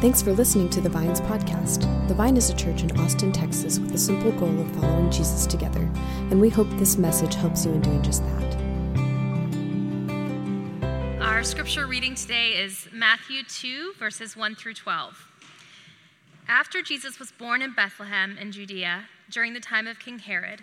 Thanks for listening to the Vines podcast. The Vine is a church in Austin, Texas, with the simple goal of following Jesus together, and we hope this message helps you in doing just that. Our scripture reading today is Matthew 2, verses 1 through 12. After Jesus was born in Bethlehem in Judea during the time of King Herod,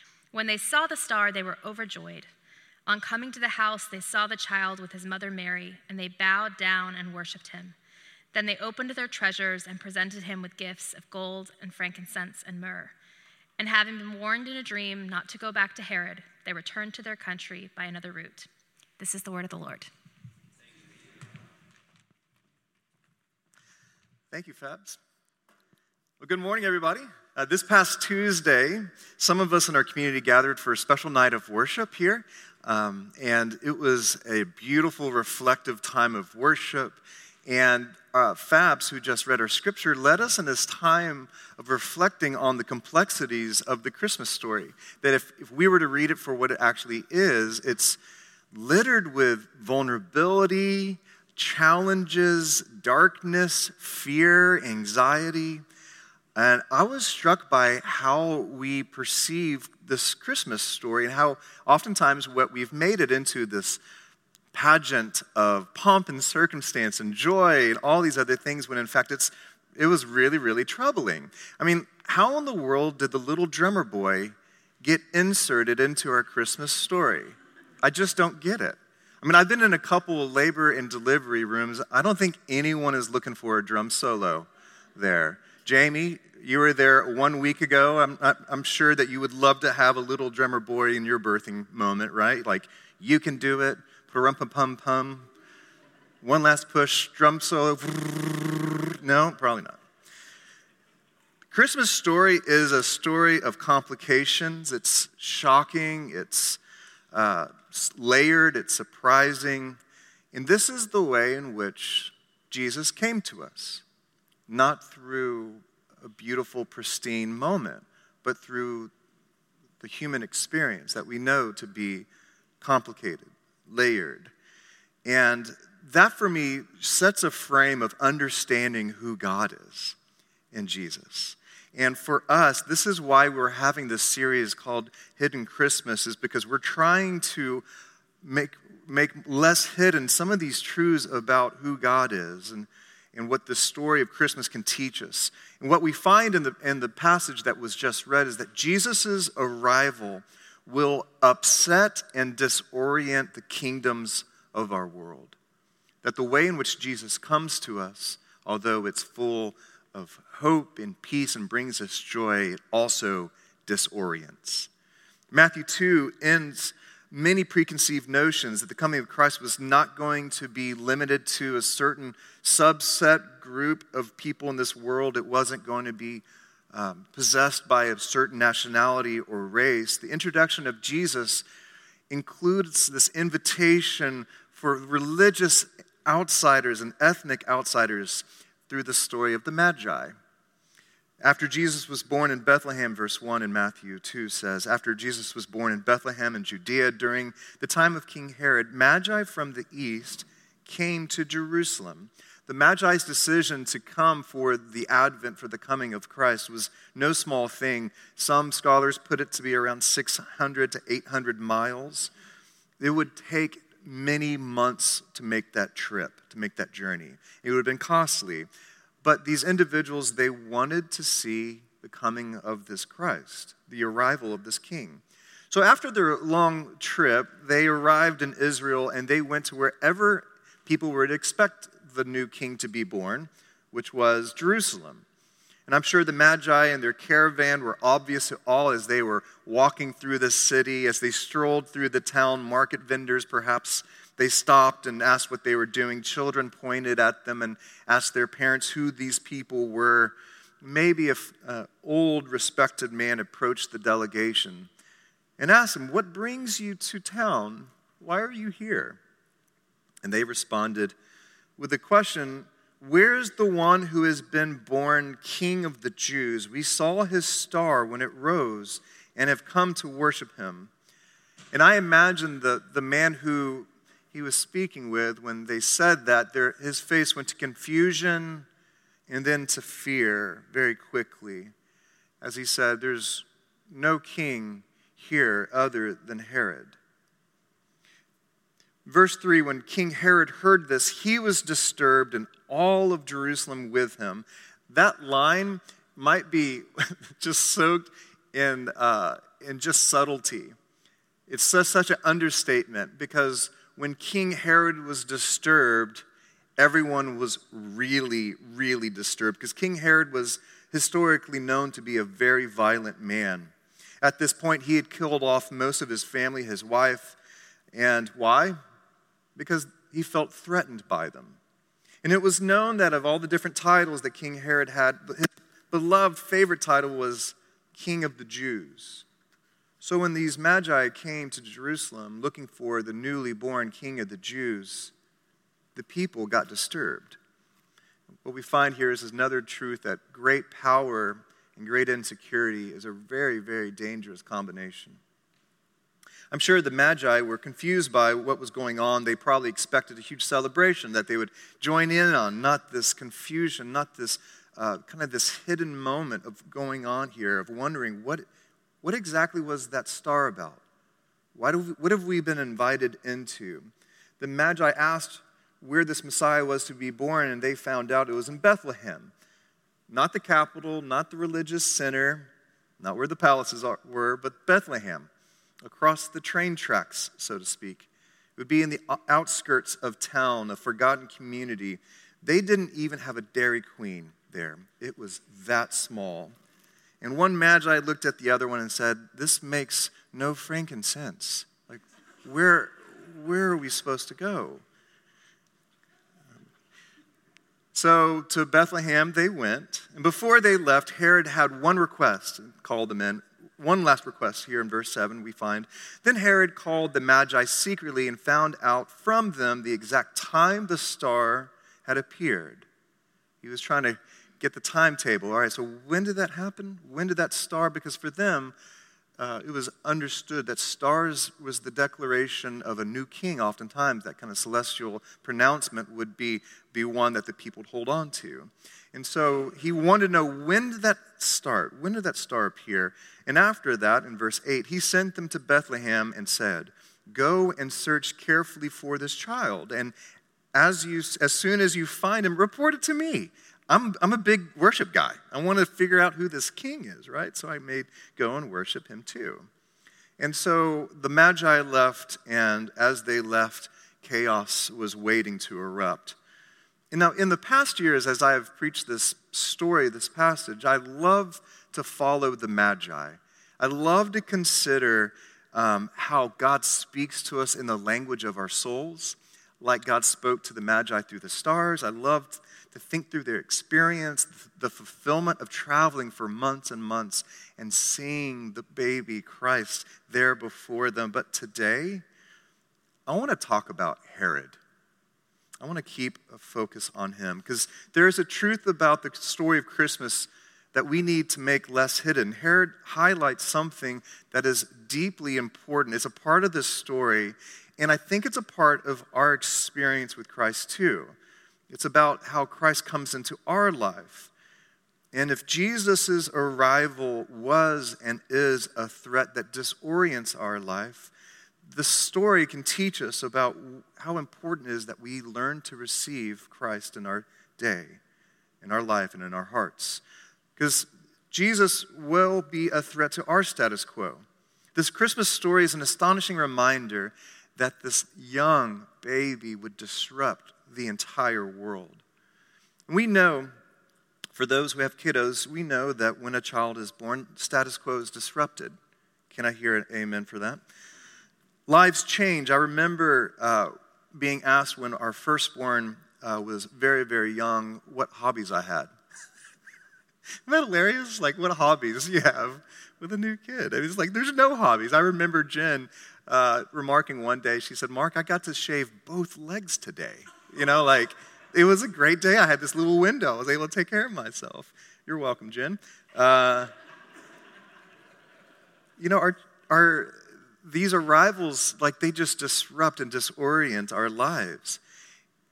When they saw the star, they were overjoyed. On coming to the house, they saw the child with his mother Mary, and they bowed down and worshiped him. Then they opened their treasures and presented him with gifts of gold and frankincense and myrrh. And having been warned in a dream not to go back to Herod, they returned to their country by another route. This is the word of the Lord. Thank you, Fabs. Good morning, everybody. Uh, this past Tuesday, some of us in our community gathered for a special night of worship here. Um, and it was a beautiful, reflective time of worship. And uh, Fabs, who just read our scripture, led us in this time of reflecting on the complexities of the Christmas story. That if, if we were to read it for what it actually is, it's littered with vulnerability, challenges, darkness, fear, anxiety. And I was struck by how we perceive this Christmas story and how oftentimes what we've made it into this pageant of pomp and circumstance and joy and all these other things when in fact it's it was really really troubling. I mean, how in the world did the little drummer boy get inserted into our Christmas story? I just don't get it. I mean, I've been in a couple of labor and delivery rooms. I don't think anyone is looking for a drum solo there. Jamie, you were there one week ago. I'm, I'm sure that you would love to have a little drummer boy in your birthing moment, right? Like, you can do it. Pum pum pum. One last push, drum solo. No, probably not. Christmas story is a story of complications. It's shocking. It's uh, layered. It's surprising. And this is the way in which Jesus came to us, not through a beautiful, pristine moment, but through the human experience that we know to be complicated, layered. And that for me sets a frame of understanding who God is in Jesus. And for us, this is why we're having this series called Hidden Christmas, is because we're trying to make, make less hidden some of these truths about who God is and and what the story of Christmas can teach us. And what we find in the, in the passage that was just read is that Jesus' arrival will upset and disorient the kingdoms of our world. That the way in which Jesus comes to us, although it's full of hope and peace and brings us joy, it also disorients. Matthew 2 ends many preconceived notions that the coming of Christ was not going to be limited to a certain subset group of people in this world. It wasn't going to be um, possessed by a certain nationality or race. The introduction of Jesus includes this invitation for religious outsiders and ethnic outsiders through the story of the Magi. After Jesus was born in Bethlehem, verse 1 in Matthew 2 says, After Jesus was born in Bethlehem in Judea during the time of King Herod, Magi from the east came to Jerusalem. The Magi's decision to come for the advent, for the coming of Christ, was no small thing. Some scholars put it to be around 600 to 800 miles. It would take many months to make that trip, to make that journey. It would have been costly. But these individuals, they wanted to see the coming of this Christ, the arrival of this king. So after their long trip, they arrived in Israel and they went to wherever people to expect the new king to be born, which was Jerusalem. And I'm sure the Magi and their caravan were obvious to all as they were walking through the city, as they strolled through the town, market vendors perhaps they stopped and asked what they were doing. Children pointed at them and asked their parents who these people were. Maybe an uh, old, respected man approached the delegation and asked them, What brings you to town? Why are you here? And they responded with the question, Where's the one who has been born king of the Jews? We saw his star when it rose and have come to worship him. And I imagine the, the man who he was speaking with when they said that, there, his face went to confusion and then to fear very quickly. As he said, There's no king here other than Herod. Verse 3 When King Herod heard this, he was disturbed, and all of Jerusalem with him. That line might be just soaked in, uh, in just subtlety. It's such an understatement because when King Herod was disturbed, everyone was really, really disturbed because King Herod was historically known to be a very violent man. At this point, he had killed off most of his family, his wife, and why? Because he felt threatened by them. And it was known that of all the different titles that King Herod had, his beloved favorite title was King of the Jews. So when these magi came to Jerusalem looking for the newly born king of the Jews, the people got disturbed. What we find here is another truth that great power and great insecurity is a very, very dangerous combination. I'm sure the Magi were confused by what was going on. They probably expected a huge celebration that they would join in on, not this confusion, not this uh, kind of this hidden moment of going on here, of wondering what what exactly was that star about? Why do what have we been invited into? The Magi asked where this Messiah was to be born, and they found out it was in Bethlehem. Not the capital, not the religious center, not where the palaces were, but Bethlehem, across the train tracks, so to speak. It would be in the outskirts of town, a forgotten community. They didn't even have a Dairy Queen there, it was that small. And one magi looked at the other one and said, This makes no frankincense. Like, where, where are we supposed to go? So to Bethlehem they went. And before they left, Herod had one request and called them in. One last request here in verse 7 we find. Then Herod called the Magi secretly and found out from them the exact time the star had appeared. He was trying to get the timetable. All right, so when did that happen? When did that star? Because for them, uh, it was understood that stars was the declaration of a new king. Oftentimes, that kind of celestial pronouncement would be, be one that the people would hold on to. And so he wanted to know when did that start? When did that star appear? And after that, in verse 8, he sent them to Bethlehem and said, Go and search carefully for this child. And as, you, as soon as you find him, report it to me. I'm, I'm a big worship guy. I want to figure out who this king is, right? So I may go and worship him too. And so the Magi left, and as they left, chaos was waiting to erupt. And now, in the past years, as I have preached this story, this passage, I love to follow the Magi. I love to consider um, how God speaks to us in the language of our souls, like God spoke to the Magi through the stars. I love to think through their experience, the fulfillment of traveling for months and months and seeing the baby Christ there before them. But today, I want to talk about Herod. I want to keep a focus on him because there is a truth about the story of Christmas that we need to make less hidden. Herod highlights something that is deeply important. It's a part of this story, and I think it's a part of our experience with Christ too. It's about how Christ comes into our life. And if Jesus' arrival was and is a threat that disorients our life, the story can teach us about how important it is that we learn to receive Christ in our day. in our life and in our hearts. Because Jesus will be a threat to our status quo. This Christmas story is an astonishing reminder that this young baby would disrupt the entire world. We know, for those who have kiddos, we know that when a child is born, status quo is disrupted. Can I hear an amen for that? Lives change. I remember uh, being asked when our firstborn uh, was very, very young what hobbies I had. Isn't that hilarious? Like, what hobbies you have with a new kid? It's like, there's no hobbies. I remember Jen uh, remarking one day, she said, Mark, I got to shave both legs today. You know, like, it was a great day. I had this little window. I was able to take care of myself. You're welcome, Jen. Uh, you know, our, our, these arrivals, like, they just disrupt and disorient our lives.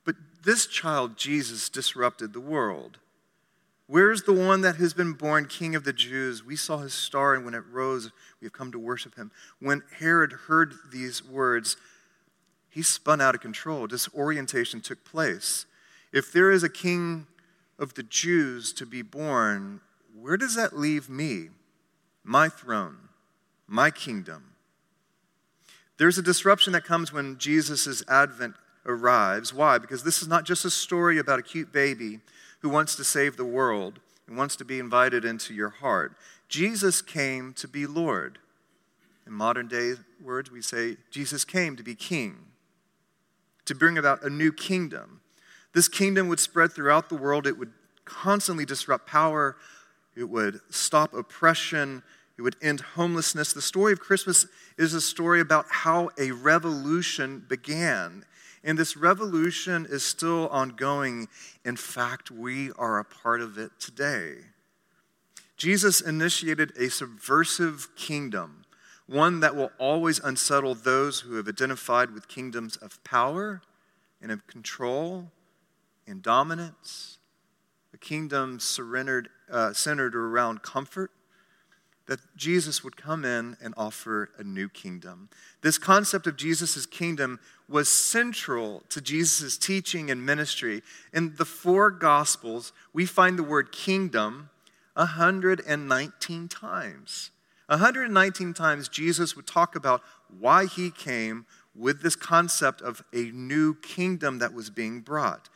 But this child, Jesus, disrupted the world. Where's the one that has been born King of the Jews? We saw his star, and when it rose, we have come to worship him. When Herod heard these words, he spun out of control. Disorientation took place. If there is a king of the Jews to be born, where does that leave me? My throne, my kingdom. There's a disruption that comes when Jesus' advent arrives. Why? Because this is not just a story about a cute baby who wants to save the world and wants to be invited into your heart. Jesus came to be Lord. In modern day words, we say Jesus came to be king, to bring about a new kingdom. This kingdom would spread throughout the world. It would constantly disrupt power. It would stop oppression. It would end homelessness. The story of Christmas is a story about how a revolution began and this revolution is still ongoing. In fact, we are a part of it today. Jesus initiated a subversive kingdom, one that will always unsettle those who have identified with kingdoms of power and of control and dominance, a kingdom surrendered, uh, centered around comfort that Jesus would come in and offer a new kingdom. This concept of Jesus' kingdom was central to Jesus' teaching and ministry. In the four Gospels, we find the word kingdom 119 times. 119 times, Jesus would talk about why he came with this concept of a new kingdom that was being brought.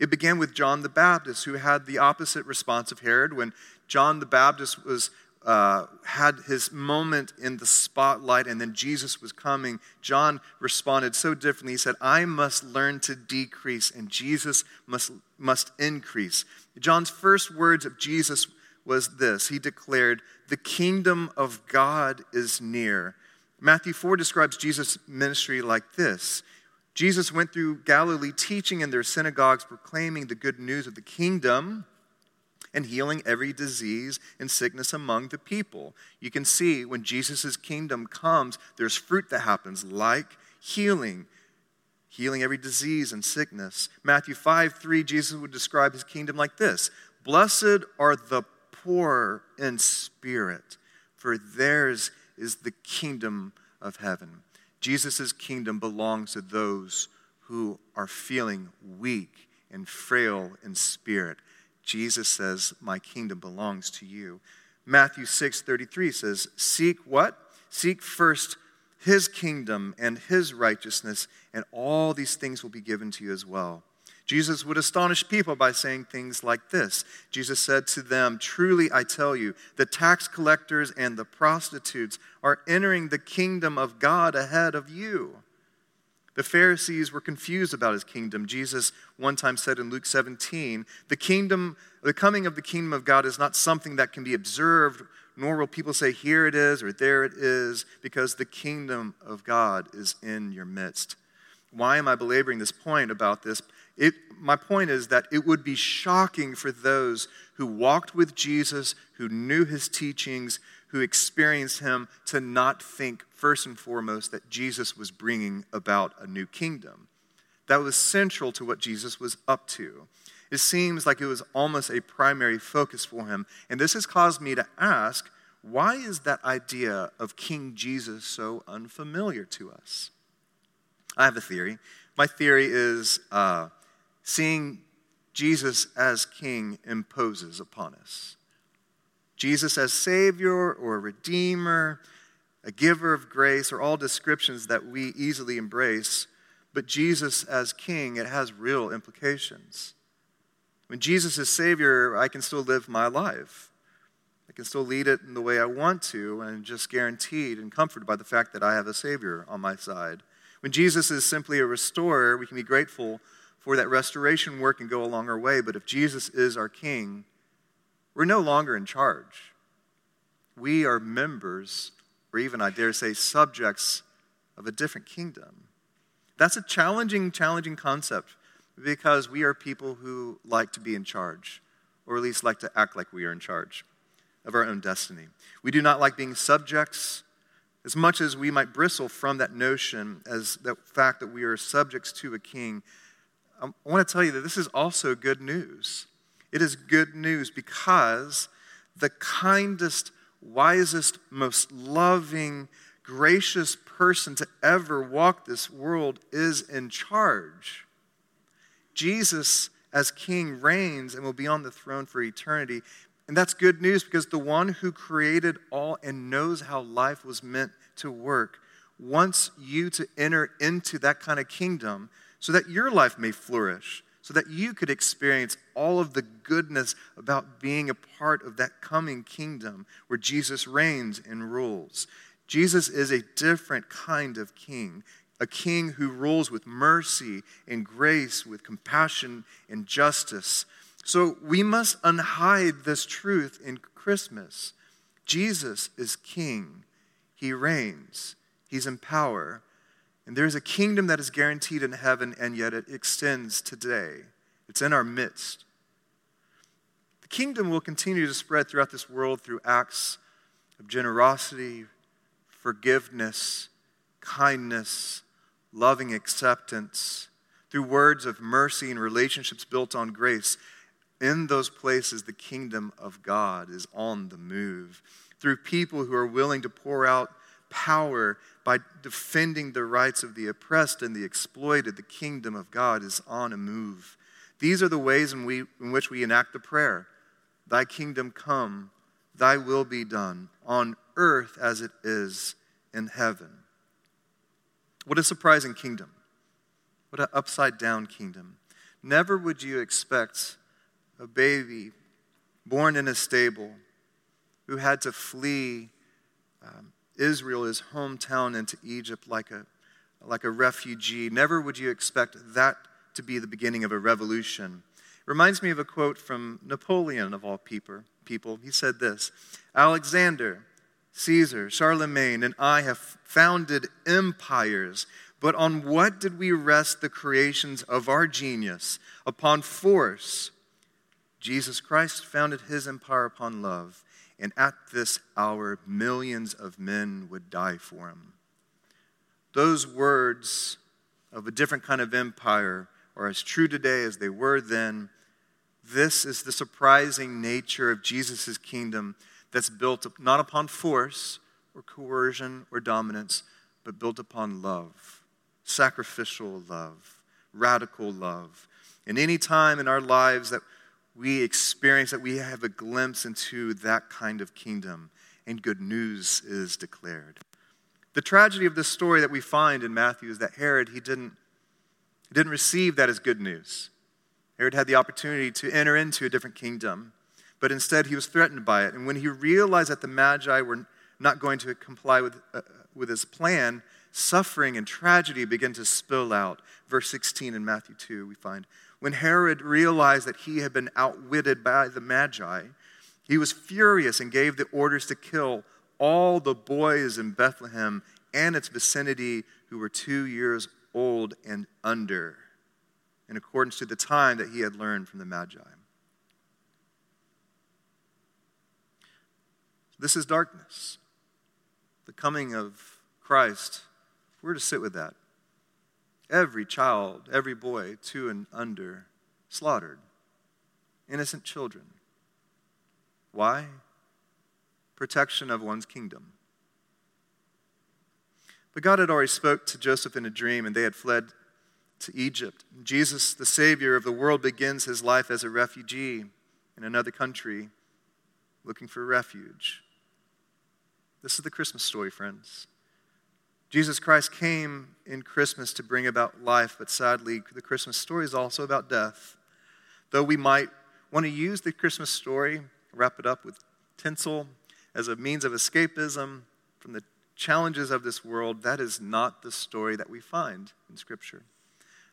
It began with John the Baptist, who had the opposite response of Herod when John the Baptist was uh, had his moment in the spotlight and then Jesus was coming, John responded so differently. He said, I must learn to decrease and Jesus must, must increase. John's first words of Jesus was this He declared, The kingdom of God is near. Matthew 4 describes Jesus' ministry like this Jesus went through Galilee teaching in their synagogues, proclaiming the good news of the kingdom and healing every disease and sickness among the people. You can see when Jesus' kingdom comes, there's fruit that happens, like healing, healing every disease and sickness. Matthew 5 3, Jesus would describe his kingdom like this Blessed are the poor in spirit, for theirs is the kingdom of heaven. Jesus' kingdom belongs to those who are feeling weak and frail in spirit. Jesus says, My kingdom belongs to you. Matthew 6 33 says, Seek what? Seek first his kingdom and his righteousness, and all these things will be given to you as well. Jesus would astonish people by saying things like this Jesus said to them, Truly I tell you, the tax collectors and the prostitutes are entering the kingdom of God ahead of you. The Pharisees were confused about his kingdom. Jesus one time said in Luke 17, the kingdom, the coming of the kingdom of God is not something that can be observed, nor will people say, here it is or there it is, because the kingdom of God is in your midst. Why am I belaboring this point about this? It, my point is that it would be shocking for those who walked with Jesus, who knew his teachings, who experienced him to not think first and foremost that Jesus was bringing about a new kingdom. That was central to what Jesus was up to. It seems like it was almost a primary focus for him. And this has caused me to ask why is that idea of King Jesus so unfamiliar to us? I have a theory. My theory is uh, seeing Jesus as King imposes upon us. Jesus as Savior or Redeemer, a giver of grace, are all descriptions that we easily embrace, but Jesus as King, it has real implications. When Jesus is Savior, I can still live my life. I can still lead it in the way I want to, and just guaranteed and comforted by the fact that I have a Savior on my side. When Jesus is simply a restorer, we can be grateful for that restoration work and go along our way. But if Jesus is our King, we're no longer in charge. We are members, or even, I dare say, subjects of a different kingdom. That's a challenging, challenging concept because we are people who like to be in charge, or at least like to act like we are in charge of our own destiny. We do not like being subjects as much as we might bristle from that notion as the fact that we are subjects to a king. I want to tell you that this is also good news. It is good news because the kindest, wisest, most loving, gracious person to ever walk this world is in charge. Jesus, as king, reigns and will be on the throne for eternity. And that's good news because the one who created all and knows how life was meant to work wants you to enter into that kind of kingdom so that your life may flourish, so that you could experience all of the goodness about being a part of that coming kingdom where Jesus reigns and rules. Jesus is a different kind of king, a king who rules with mercy and grace, with compassion and justice. So we must unhide this truth in Christmas. Jesus is king, he reigns, he's in power. And there's a kingdom that is guaranteed in heaven, and yet it extends today. It's in our midst. The kingdom will continue to spread throughout this world through acts of generosity, forgiveness, kindness, loving acceptance, through words of mercy and relationships built on grace. In those places, the kingdom of God is on the move. Through people who are willing to pour out power by defending the rights of the oppressed and the exploited, the kingdom of God is on a move. These are the ways in, we, in which we enact the prayer Thy kingdom come, thy will be done, on earth as it is in heaven. What a surprising kingdom. What an upside down kingdom. Never would you expect a baby born in a stable who had to flee um, Israel, his hometown, into Egypt like a, like a refugee. Never would you expect that to be the beginning of a revolution. It reminds me of a quote from Napoleon, of all people. people. He said this Alexander, Caesar, Charlemagne, and I have founded empires. But on what did we rest the creations of our genius? Upon force. Jesus Christ founded his empire upon love. And at this hour, millions of men would die for him. Those words of a different kind of empire are as true today as they were then. This is the surprising nature of Jesus' kingdom that's built not upon force or coercion or dominance, but built upon love, sacrificial love, radical love. And any time in our lives that we experience that we have a glimpse into that kind of kingdom, and good news is declared. The tragedy of this story that we find in Matthew is that Herod, he didn't, he didn't receive that as good news. Herod had the opportunity to enter into a different kingdom, but instead he was threatened by it. And when he realized that the Magi were not going to comply with, uh, with his plan, suffering and tragedy began to spill out. Verse 16 in Matthew 2, we find when Herod realized that he had been outwitted by the Magi, he was furious and gave the orders to kill all the boys in Bethlehem and its vicinity who were two years old and under, in accordance to the time that he had learned from the Magi. This is darkness. The coming of Christ, we're to sit with that every child, every boy, two and under, slaughtered. Innocent children. Why? Protection of one's kingdom. But God had already spoke to Joseph in a dream, and they had fled to Egypt. Jesus, the Savior of the world, begins his life as a refugee in another country looking for refuge. This is the Christmas story, friends. Jesus Christ came in Christmas to bring about life, but sadly, the Christmas story is also about death. Though we might want to use the Christmas story, wrap it up with tinsel as a means of escapism from the challenges of this world, that is not the story that we find in Scripture.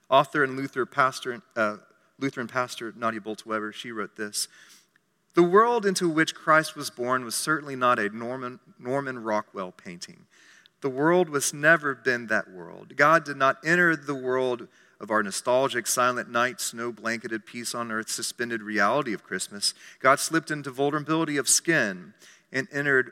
Author and Luther pastor, uh, Lutheran pastor Nadia Bolz-Weber, she wrote this The world into which Christ was born was certainly not a Norman, Norman Rockwell painting. The world was never been that world. God did not enter the world of our nostalgic silent night, snow blanketed peace on earth, suspended reality of Christmas. God slipped into vulnerability of skin and entered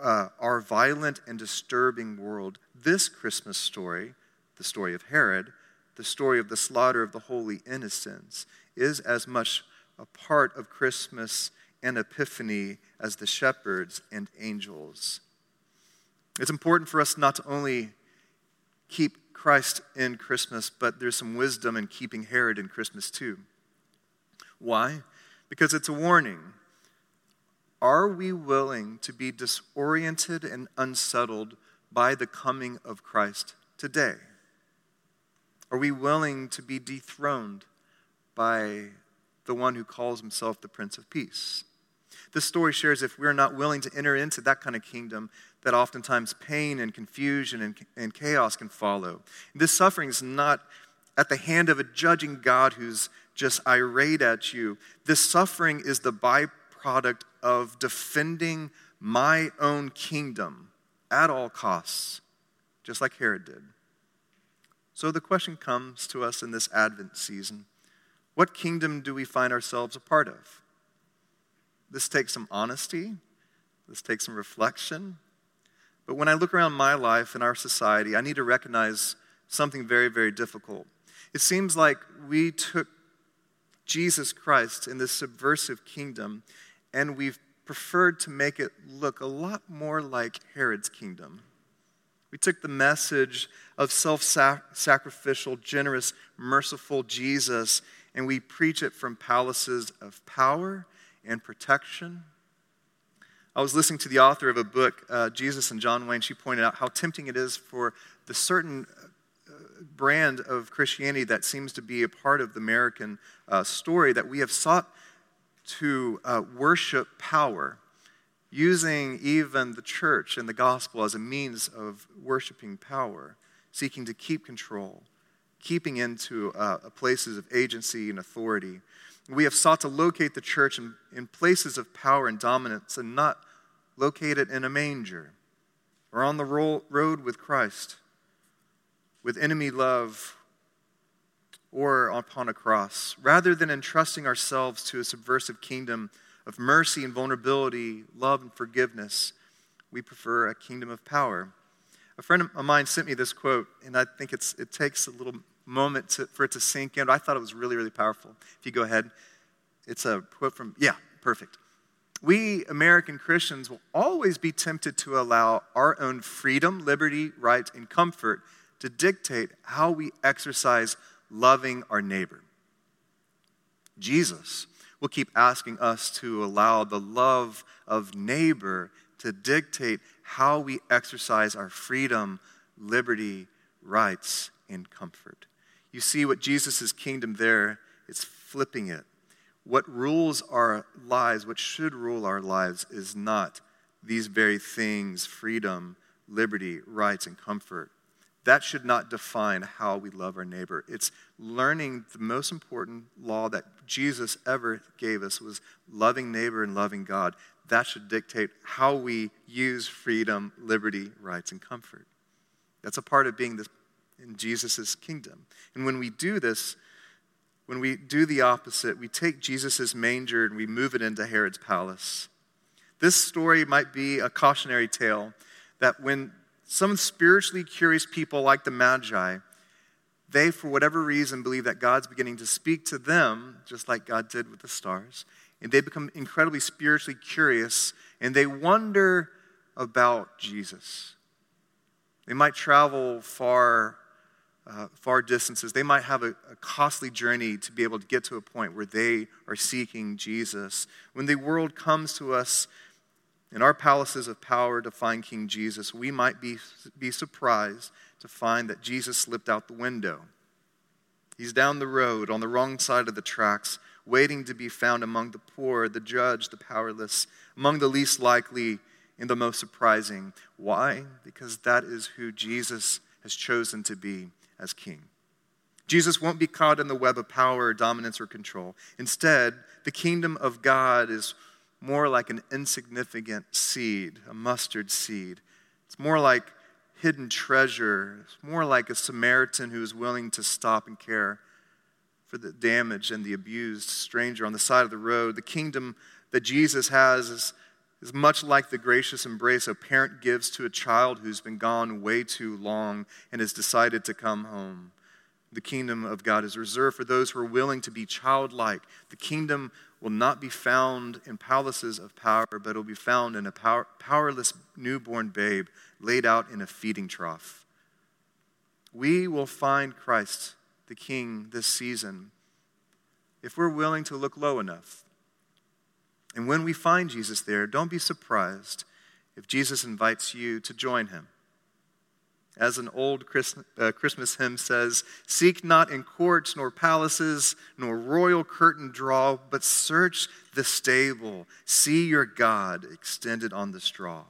uh, our violent and disturbing world. This Christmas story, the story of Herod, the story of the slaughter of the holy innocents, is as much a part of Christmas and Epiphany as the shepherds and angels. It's important for us not to only keep Christ in Christmas, but there's some wisdom in keeping Herod in Christmas too. Why? Because it's a warning. Are we willing to be disoriented and unsettled by the coming of Christ today? Are we willing to be dethroned by the one who calls himself the Prince of Peace? This story shares if we're not willing to enter into that kind of kingdom, that oftentimes pain and confusion and, and chaos can follow. This suffering is not at the hand of a judging God who's just irate at you. This suffering is the byproduct of defending my own kingdom at all costs, just like Herod did. So the question comes to us in this Advent season what kingdom do we find ourselves a part of? This takes some honesty, this takes some reflection, but when I look around my life and our society, I need to recognize something very, very difficult. It seems like we took Jesus Christ in this subversive kingdom and we've preferred to make it look a lot more like Herod's kingdom. We took the message of self sacrificial, generous, merciful Jesus and we preach it from palaces of power and protection I was listening to the author of a book, uh, Jesus and John Wayne. She pointed out how tempting it is for the certain uh, brand of Christianity that seems to be a part of the American uh, story that we have sought to uh, worship power, using even the church and the gospel as a means of worshiping power, seeking to keep control, keeping into uh, places of agency and authority. We have sought to locate the church in, in places of power and dominance and not locate it in a manger or on the road with Christ, with enemy love, or upon a cross. Rather than entrusting ourselves to a subversive kingdom of mercy and vulnerability, love and forgiveness, we prefer a kingdom of power. A friend of mine sent me this quote, and I think it takes a little moment to, for it to sink in. I thought it was really, really powerful. If you go ahead, it's a quote from, yeah, perfect. We American Christians will always be tempted to allow our own freedom, liberty, right, and comfort to dictate how we exercise loving our neighbor. Jesus will keep asking us to allow the love of neighbor to dictate how we exercise our freedom, liberty, rights, and comfort. You see what Jesus' kingdom there is flipping it. What rules our lives, what should rule our lives, is not these very things freedom, liberty, rights, and comfort. That should not define how we love our neighbor. It's learning the most important law that Jesus ever gave us was loving neighbor and loving God. That should dictate how we use freedom, liberty, rights, and comfort. That's a part of being this in Jesus' kingdom. And when we do this, when we do the opposite, we take Jesus' manger and we move it into Herod's palace. This story might be a cautionary tale that when some spiritually curious people like the Magi, they, for whatever reason, believe that God's beginning to speak to them, just like God did with the stars. And they become incredibly spiritually curious and they wonder about Jesus. They might travel far uh, far distances. They might have a, a costly journey to be able to get to a point where they are seeking Jesus. When the world comes to us in our palaces of power to find King Jesus, we might be, be surprised to find that Jesus slipped out the window. He's down the road on the wrong side of the tracks, waiting to be found among the poor, the judge, the powerless, among the least likely and the most surprising. Why? Because that is who Jesus has chosen to be as king. Jesus won't be caught in the web of power, dominance, or control. Instead, the kingdom of God is more like an insignificant seed, a mustard seed. It's more like hidden treasure. It's more like a Samaritan who is willing to stop and care for the damaged and the abused stranger on the side of the road. The kingdom that Jesus has is, is much like the gracious embrace a parent gives to a child who's been gone way too long and has decided to come home. The kingdom of God is reserved for those who are willing to be childlike. The kingdom will not be found in palaces of power, but it will be found in a power, powerless newborn babe laid out in a feeding trough. We will find Christ, the King, this season if we're willing to look low enough. And when we find Jesus there, don't be surprised if Jesus invites you to join him. As an old uh, Christmas hymn says, Seek not in courts nor palaces nor royal curtain draw, but search the stable. See your God extended on the straw.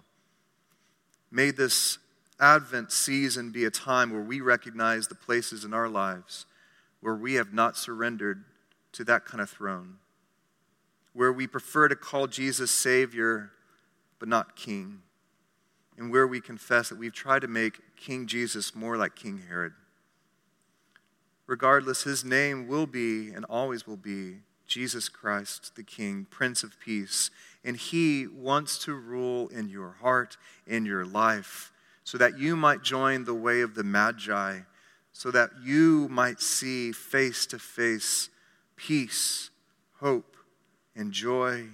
May this Advent season be a time where we recognize the places in our lives where we have not surrendered to that kind of throne, where we prefer to call Jesus Savior but not King, and where we confess that we've tried to make King Jesus more like King Herod. Regardless, his name will be and always will be Jesus Christ, the King, Prince of Peace. And he wants to rule in your heart, in your life, so that you might join the way of the Magi, so that you might see face to face peace, hope, and joy,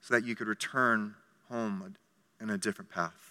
so that you could return home in a different path.